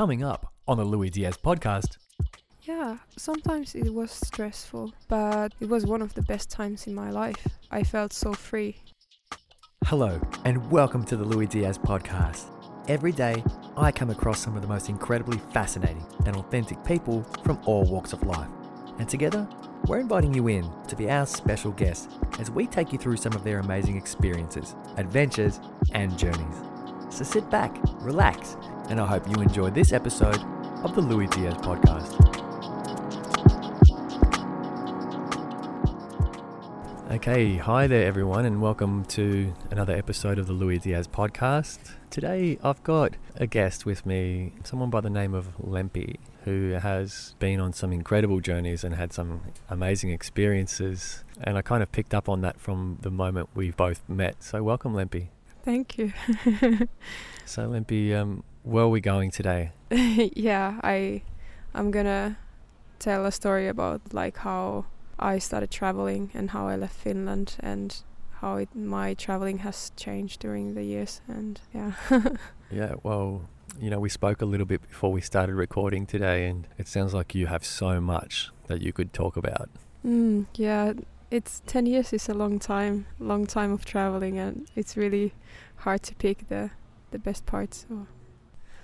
Coming up on the Lui Diaz podcast. Yeah, sometimes it was stressful, but it was one of the best times in my life. I felt so free. Hello, and welcome to the Lui Diaz podcast. Every day, I come across some of the most incredibly fascinating and authentic people from all walks of life. And together, we're inviting you in to be our special guest as we take you through some of their amazing experiences, adventures, and journeys. So sit back, relax, and I hope you enjoy this episode of the Lui Diaz podcast. Okay, hi there, everyone, and welcome to another episode of the Lui Diaz podcast. Today, I've got a guest with me, someone by the name of Lempi, who has been on some incredible journeys and had some amazing experiences. And I kind of picked up on that from the moment we both met. So, welcome, Lempi. Thank you. So, Lempi, um, where are we going today? yeah, I I'm gonna tell a story about like how I started traveling and how I left Finland and how it, my traveling has changed during the years and yeah. Yeah, well, you know, we spoke a little bit before we started recording today, and it sounds like you have so much that you could talk about. mm, yeah, it's 10 years is a long time, long time of traveling and it's really hard to pick the the best parts. So.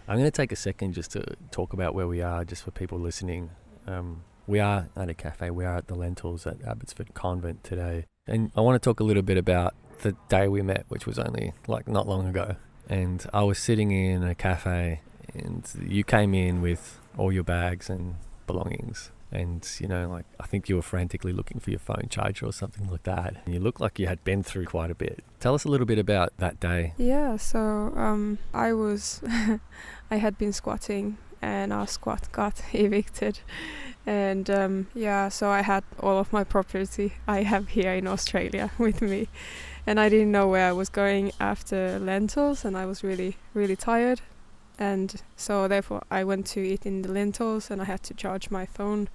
I'm going to take a second just to talk about where we are, just for people listening. Um, we are at a cafe. We are at the Lentils at Abbotsford Convent today, and I want to talk a little bit about the day we met, which was only like not long ago. And I was sitting in a cafe, and you came in with all your bags and belongings. And you know, like I think you were frantically looking for your phone charger or something like that. And you looked like you had been through quite a bit. Tell us a little bit about that day. Yeah, so um, I was, I had been squatting and our squat got evicted. And um, yeah, so I had all of my property I have here in Australia with me. And I didn't know where I was going after lentils, and I was really, really tired. And so therefore, I went to eat in the lentils, and I had to charge my phone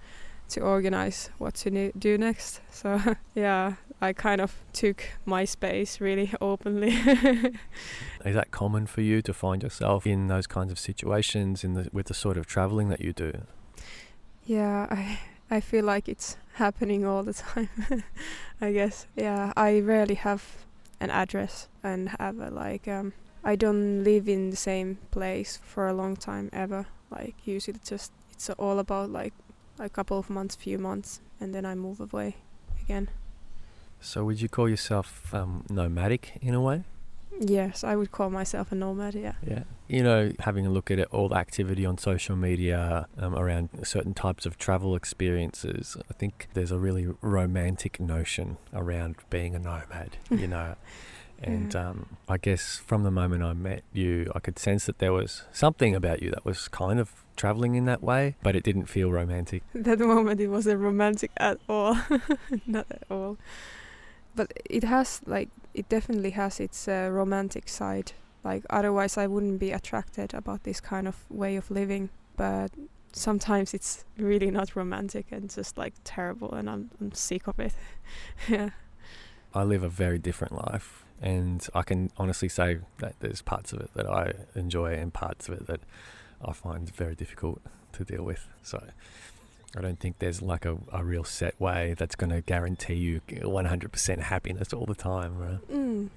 to organize what to ne- do next. So yeah, I kind of took my space really openly. Is that common for you to find yourself in those kinds of situations in the, with the sort of traveling that you do? Yeah, I I feel like it's happening all the time. I guess. Yeah, I rarely have an address and have a like um I don't live in the same place for a long time ever. Like usually it's just it's all about like a couple of months, few months and then I move away again. So, would you call yourself um, nomadic in a way? Yes, I would call myself a nomad, yeah. Yeah. You know, having a look at it, all the activity on social media um, around certain types of travel experiences, I think there's a really romantic notion around being a nomad, you know. And um, I guess from the moment I met you, I could sense that there was something about you that was kind of traveling in that way, but it didn't feel romantic. that moment it wasn't romantic at all. Not at all. But it has like it definitely has its uh, romantic side. Like otherwise i wouldn't be attracted about this kind of way of living but sometimes it's really not romantic and just like terrible and i'm, I'm sick of it. Yeah. I live a very different life, and I can honestly say that there's parts of it that I enjoy and parts of it that I find very difficult to deal with. So I don't think there's like a, a real set way that's going to guarantee you 100% happiness all the time. Right? mm,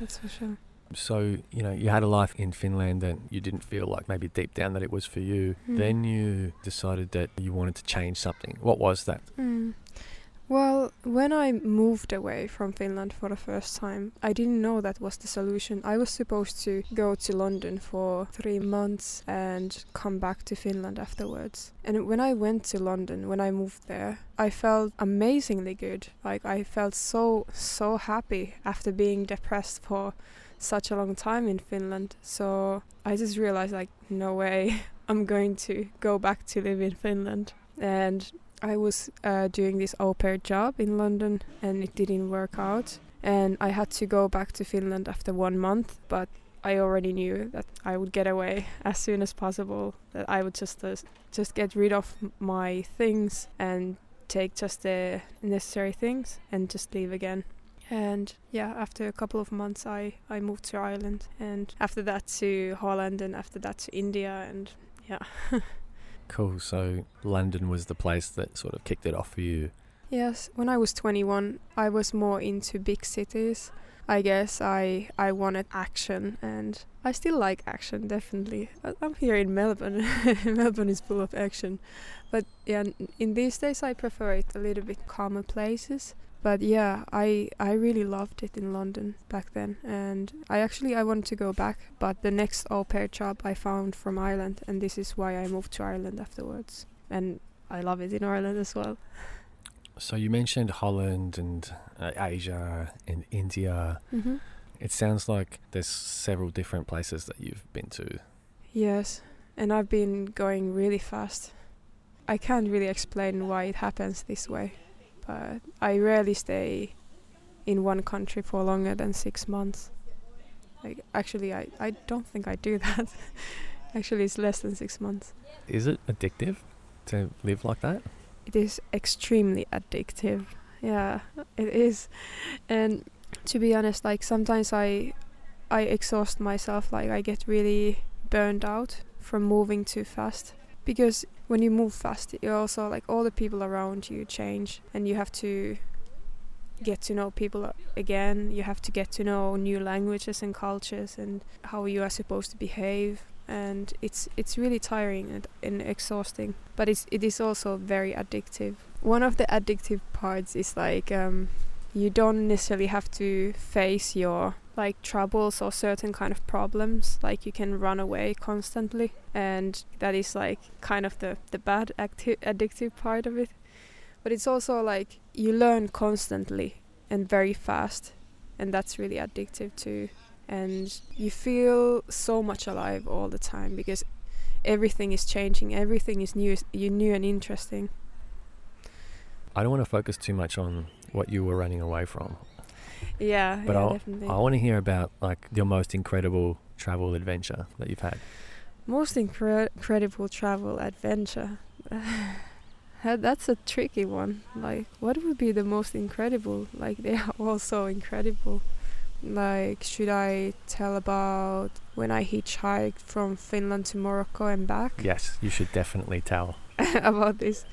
that's for sure So, you know, you had a life in Finland and you didn't feel like maybe deep down that it was for you. Mm. Then you decided that you wanted to change something. What was that? Mm. Well, when I moved away from Finland for the first time, I didn't know that was the solution. I was supposed to go to London for three months and come back to Finland afterwards. And when I went to London, when I moved there, I felt amazingly good. Like, I felt so, so happy after being depressed for such a long time in Finland. So I just realized, like, no way I'm going to go back to live in Finland. And I was uh, doing this au pair job in London and it didn't work out. And I had to go back to Finland after one month, but I already knew that I would get away as soon as possible. That I would just uh, just get rid of my things and take just the necessary things and just leave again. And yeah, after a couple of months, I I moved to Ireland, and after that to Holland, and after that to India, and Yeah. Cool. So London was the place that sort of kicked it off for you. Yes, when I was 21, I was more into big cities. I guess I I wanted action, and I still like action. Definitely, I'm here in Melbourne. Melbourne is full of action, but yeah, in these days I prefer it a little bit calmer places. But yeah, I I really loved it in London back then, and I actually I wanted to go back, but the next au pair job I found from Ireland, and this is why I moved to Ireland afterwards, and I love it in Ireland as well. So you mentioned Holland and uh, Asia and India. Mm-hmm. It sounds like there's several different places that you've been to. Yes, and I've been going really fast. I can't really explain why it happens this way, but I rarely stay in one country for longer than six months. Like, actually, I, I don't think I do that. actually, it's less than six months. Is it addictive to live like that? It is extremely addictive. Yeah, it is. And to be honest, like sometimes I I exhaust myself, like I get really burned out from moving too fast. Because when you move fast, you also like all the people around you change and you have to get to know people again. You have to get to know new languages and cultures and how you are supposed to behave and it's it's really tiring and, and exhausting but it's it is also very addictive one of the addictive parts is like um, you don't necessarily have to face your like troubles or certain kind of problems like you can run away constantly and that is like kind of the the bad acti- addictive part of it. But it's also like you learn constantly and very fast and that's really addictive too. And you feel so much alive all the time because everything is changing everything is new you new and interesting. I don't want to focus too much on what you were running away from, yeah but yeah, definitely I want to hear about like your most incredible travel adventure that you've had. most incre- incredible travel adventure that's a tricky one like what would be the most incredible like they are all so incredible like should i tell about when i hitchhiked from finland to morocco and back Yes, you should definitely tell. about this.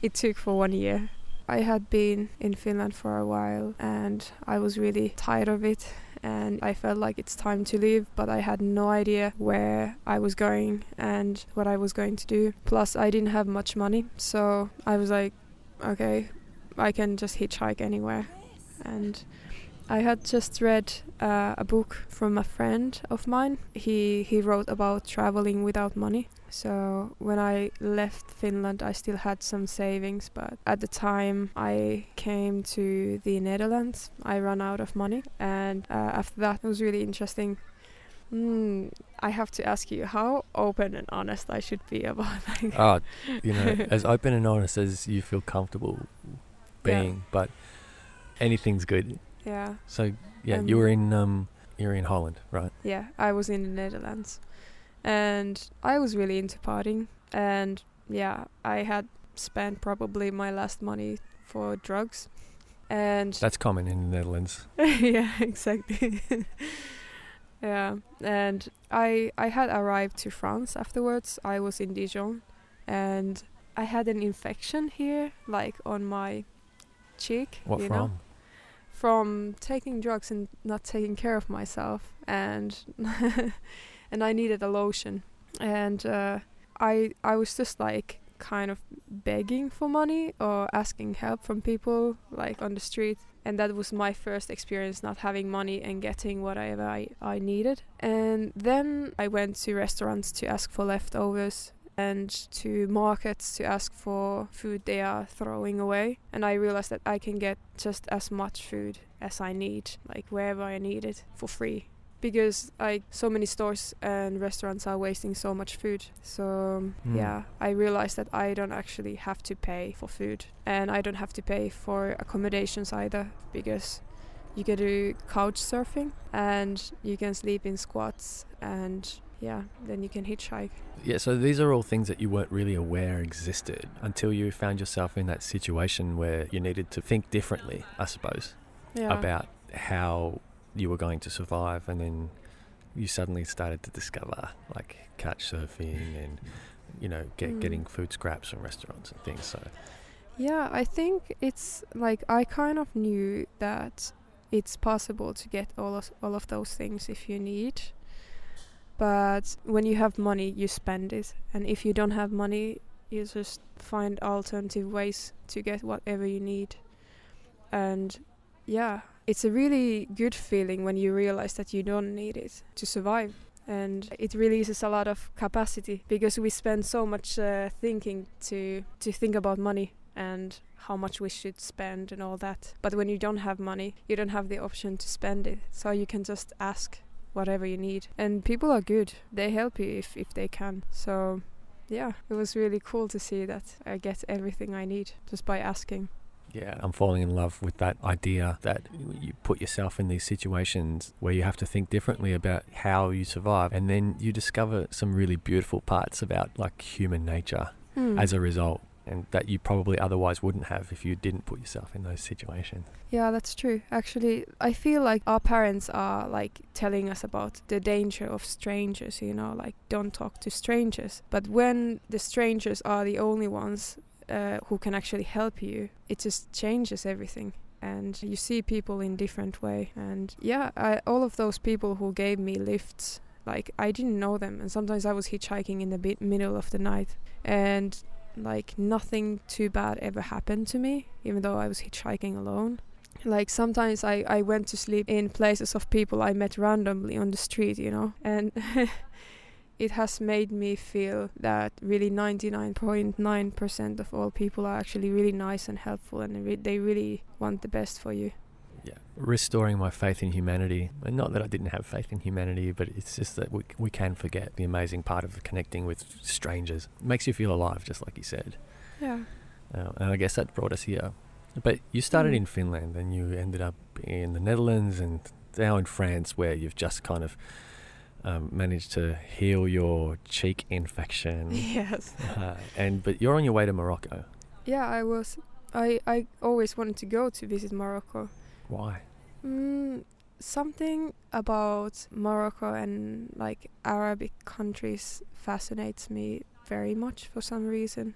It took for one year. I had been in Finland for a while and I was really tired of it and I felt like it's time to leave, but I had no idea where I was going and what I was going to do. Plus, I didn't have much money, so I was like, okay, I can just hitchhike anywhere. And I had just read uh, a book from a friend of mine. He he wrote about traveling without money. So when I left Finland, I still had some savings, but at the time I came to the Netherlands, I ran out of money, and uh, after that it was really interesting. Mm, I have to ask you how open and honest I should be about like Oh, you know, as open and honest as you feel comfortable Yeah. being, but anything's good. yeah So yeah, you Um, were in um, you were in Holland, right? Yeah, I was in the Netherlands, and I was really into partying. And yeah, I had spent probably my last money for drugs, and That's common in the Netherlands. yeah, exactly. yeah, and I I had arrived to France afterwards. I was in Dijon, and I had an infection here, like on my cheek. What you from? Know? From taking drugs and not taking care of myself, and and I needed a lotion, and uh, I I was just like kind of begging for money or asking help from people like on the street. And that was my first experience not having money and getting whatever I, I needed. And then I went to restaurants to ask for leftovers and to markets to ask for food they are throwing away. And I realized that I can get just as much food as I need like wherever I need it for free because like so many stores and restaurants are wasting so much food. So Mm. yeah i realized that i don't actually have to pay for food and i don't have to pay for accommodations either because you can do couch surfing and you can sleep in squats and yeah then you can hitchhike. Yeah, so these are all things that you weren't really aware existed until you found yourself in that situation where you needed to think differently, I suppose, yeah. about how you were going to survive, and then you suddenly started to discover like couch surfing and you know, get, Mm. getting food scraps from restaurants and things. So Yeah, I think it's like I kind of knew that it's possible to get all of all of those things if you need. But when you have money, you spend it, and if you don't have money, you just find alternative ways to get whatever you need. And yeah, it's a really good feeling when you realize that you don't need it to survive. And it releases a lot of capacity because we spend so much uh, thinking to to think about money and how much we should spend and all that. But when you don't have money, you don't have the option to spend it. So you can just ask whatever you need. And people are good. They help you if, if they can. So yeah, it was really cool to see that I get everything I need just by asking. Yeah, I'm falling in love with that idea that you put yourself in these situations where you have to think differently about how you survive, and then you discover some really beautiful parts about like human nature Hmm. as a result. And that you probably otherwise wouldn't have if you didn't put yourself in those situations. Yeah, that's true. Actually, I feel like our parents are like telling us about the danger of strangers, you know, like don't talk to strangers. But when the strangers are the only ones uh, who can actually help you, it just changes everything. And you see people in different way. And yeah, I, all of those people who gave me lifts, like I didn't know them. And sometimes I was hitchhiking in the middle of the night, and like nothing too bad ever happened to me, even though I was hitchhiking alone. Like sometimes I, I went to sleep in places of people I met randomly on the street, you know, and it has made me feel that really 99.9% of all people are actually really nice and helpful and re- they really want the best for you. Yeah, restoring my faith in humanity. And not that I didn't have faith in humanity, but it's just that we, we can forget the amazing part of connecting with strangers. It makes you feel alive, just like you said. Yeah. Uh, and I guess that brought us here. But you started Mm. in Finland and you ended up in the Netherlands and now in France, where you've just kind of um, managed to heal your cheek infection. Yes. uh, and but you're on your way to Morocco. Yeah, I was. I, I always wanted to go to visit Morocco. Why? Mm, something about Morocco and like Arabic countries fascinates me very much for some reason.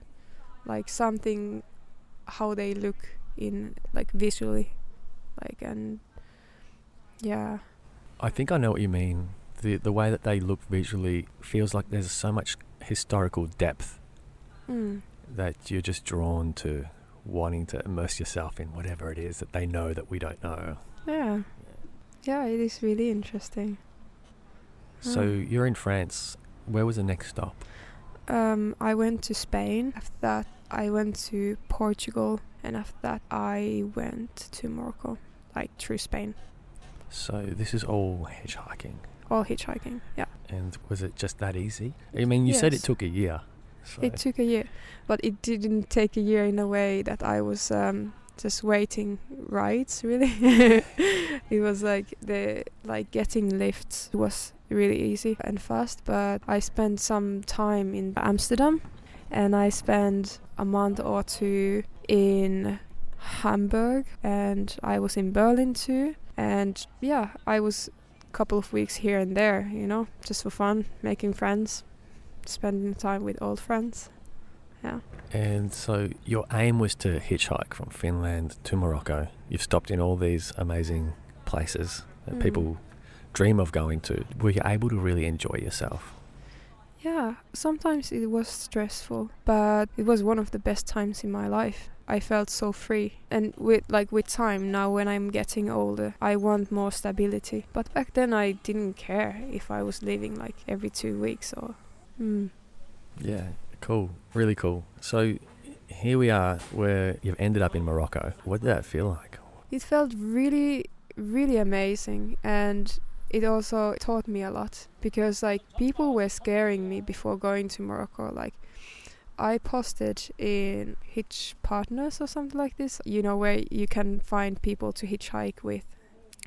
Like something how they look in like visually. Like and yeah. I think I know what you mean. The the way that they look visually feels like there's so much historical depth Mm. that you're just drawn to wanting to immerse yourself in whatever it is that they know that we don't know. Yeah. Yeah, it is really interesting. So Mm. you're in France. Where was the next stop? Um, I went to Spain. After that, I went to Portugal, and after that, I went to Morocco, like through Spain. So this is all hitchhiking. All hitchhiking. Yeah, And was it just that easy? I mean, you said it took a year. So it took a year, but it didn't take a year in a way that I was um, just waiting rides. Really, it was like the like getting lifts was really easy and fast. But I spent some time in Amsterdam, and I spent a month or two in Hamburg, and I was in Berlin too. And yeah, I was couple of weeks here and there, you know, just for fun, making friends, spending time with old friends. Yeah. And so your aim was to hitchhike from Finland to Morocco. You've stopped in all these amazing places that Mm. people dream of going to. Were you able to really enjoy yourself? Yeah, sometimes it was stressful, but it was one of the best times in my life. I felt so free. And with like with time now when I'm getting older, I want more stability. But back then I didn't care if I was leaving like every 2 weeks or mm. Yeah, cool. Really cool. So here we are where you've ended up in Morocco. What did that feel like? It felt really really amazing and it also taught me a lot because like people were scaring me before going to Morocco like I posted in Hitch Partners or something like this, you know, where you can find people to hitchhike with.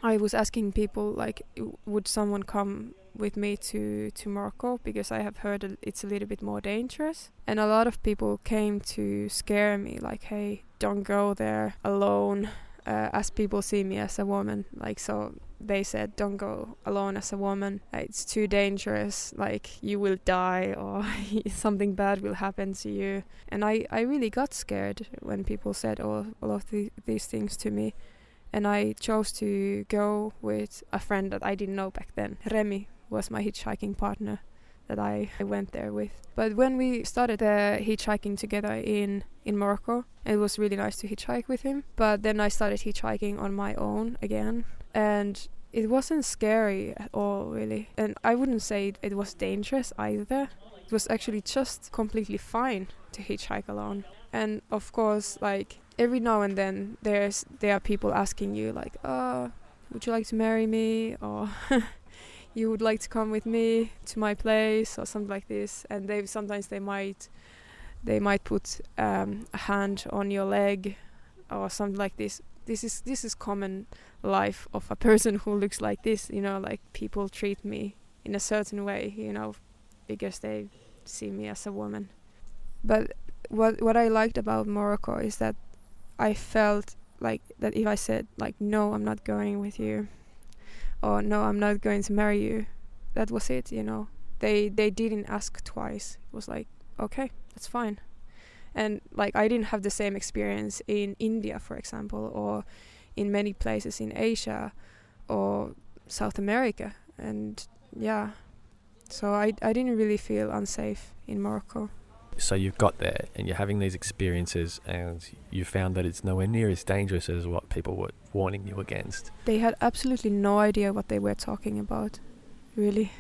I was asking people like, would someone come with me to to Morocco because I have heard it's a little bit more dangerous, and a lot of people came to scare me, like, hey, don't go there alone, uh, as people see me as a woman, like so. They said don't go alone as a woman. It's too dangerous. Like you will die or something bad will happen to you. And i i really got scared when people said all, all of the, these things to me. And i chose to go with a friend that i didn't know back then. Remy was my hitchhiking partner that I, I went there with. But when we started the hitchhiking together in in Morocco, it was really nice to hitchhike with him. But then I started hitchhiking on my own again, and it wasn't scary at all, really. And I wouldn't say it was dangerous either. It was actually just completely fine to hitchhike alone. And of course, like every now and then, there's there are people asking you like, "Oh, would you like to marry me?" or you would like to come with me to my place or something like this and they sometimes they might they might put um, a hand on your leg or something like this this is this is common life of a person who looks like this you know like people treat me in a certain way you know because they see me as a woman. But what what I liked about Morocco is that I felt like that if I said like no I'm not going with you or no i'm not going to marry you that was it you know. They they didn't ask twice. It was like okay that's fine. And like i didn't have the same experience in india for example or in many places in asia or south america and yeah so i i didn't really feel unsafe in morocco so you've got there and you're having these experiences and you found that it's nowhere near as dangerous as what people were warning you against. They had absolutely no idea what they were talking about, really.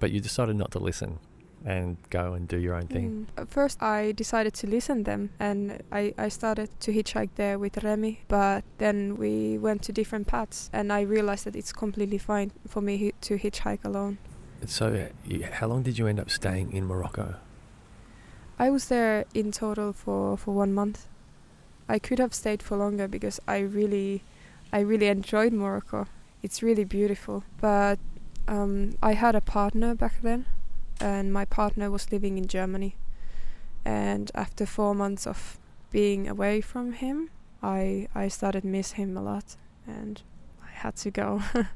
But you decided not to listen and go and do your own thing. Mm. First, I decided to listen them, and I, I started to hitchhike there with Remy. But then we went to different paths, and I realized that it's completely fine for me to hitchhike alone. So, how long did you end up staying in Morocco? I was there in total for, for one month. I could have stayed for longer because I really, I really enjoyed Morocco. It's really beautiful. But um, I had a partner back then, and my partner was living in Germany. And after four months of being away from him, I I started miss him a lot, and I had to go.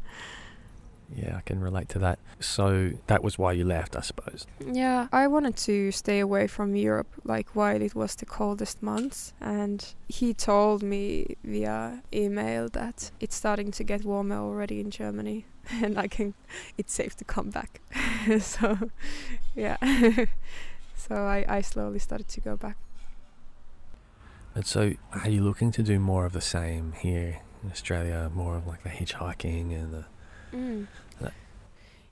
Yeah, I can relate to that. So that was why you left, I suppose. Yeah, I wanted to stay away from Europe, like while it was the coldest months. And he told me via email that it's starting to get warmer already in Germany, and I can, it's safe to come back. so, yeah. so I, I slowly started to go back. And so, are you looking to do more of the same here in Australia? More of like the hitchhiking and the Mm.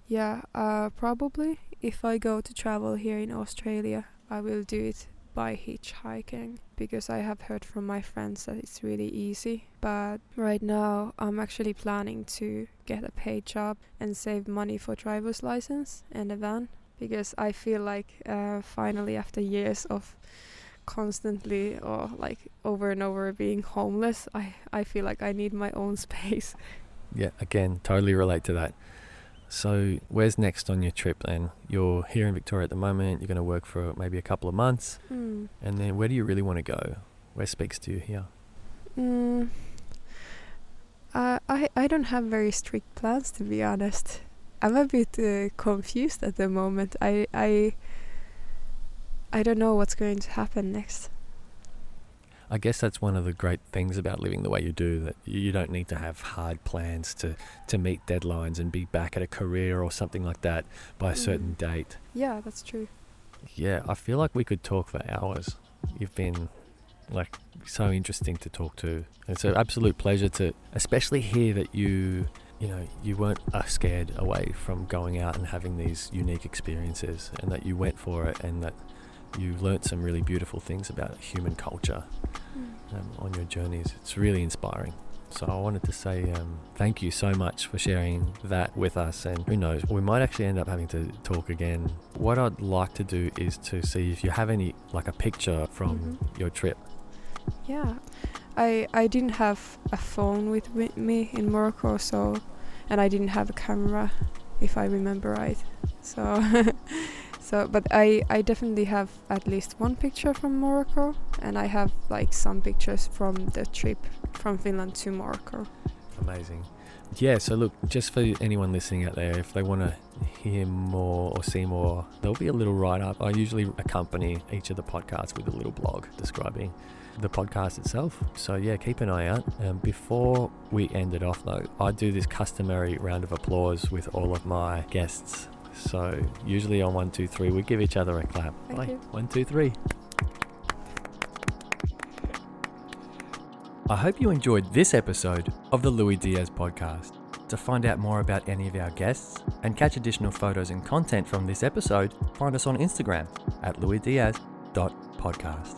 Yeah, uh, probably if I go to travel here in Australia, I will do it by hitchhiking because I have heard from my friends that it's really easy. But right now, I'm actually planning to get a paid job and save money for driver's license and a van because I feel like uh, finally, after years of constantly or like over and over being homeless, I, I feel like I need my own space. Yeah, again, totally relate to that. So, where's next on your trip then? You're here in Victoria at the moment, you're going to work for maybe a couple of months, mm. and then where do you really want to go? Where speaks to you here? Mm. Uh, I, I don't have very strict plans to be honest. I'm a bit uh, confused at the moment. I, I, I don't know what's going to happen next. I guess that's one of the great things about living the way you do that you don't need to have hard plans to, to meet deadlines and be back at a career or something like that by a mm. certain date. Yeah, that's true. Yeah, I feel like we could talk for hours. You've been like so interesting to talk to. It's an absolute pleasure to especially hear that you you know, you weren't uh, scared away from going out and having these unique experiences and that you went for it and that you learnt some really beautiful things about human culture mm. um, on your journeys. It's really inspiring. So I wanted to say um, thank you so much for sharing that with us. And who knows, we might actually end up having to talk again. What I'd like to do is to see if you have any, like a picture from mm-hmm. your trip. Yeah, I I didn't have a phone with me in Morocco, so and I didn't have a camera, if I remember right. So So, but I, I definitely have at least one picture from Morocco, and I have like some pictures from the trip from Finland to Morocco. Amazing. yeah, so look, just for anyone listening out there, if they want to hear more or see more, there'll be a little write up. I usually accompany each of the podcasts with a little blog describing the podcast itself. So, yeah, keep an eye out. Um, before we end it off, though, I do this customary round of applause with all of my guests. So, usually on one, two, three, we give each other a clap. Thank Bye. you. One, two, three. I hope you enjoyed this episode of the Lui Diaz podcast. To find out more about any of our guests and catch additional photos and content from this episode, find us on Instagram at louisdiaz.podcast.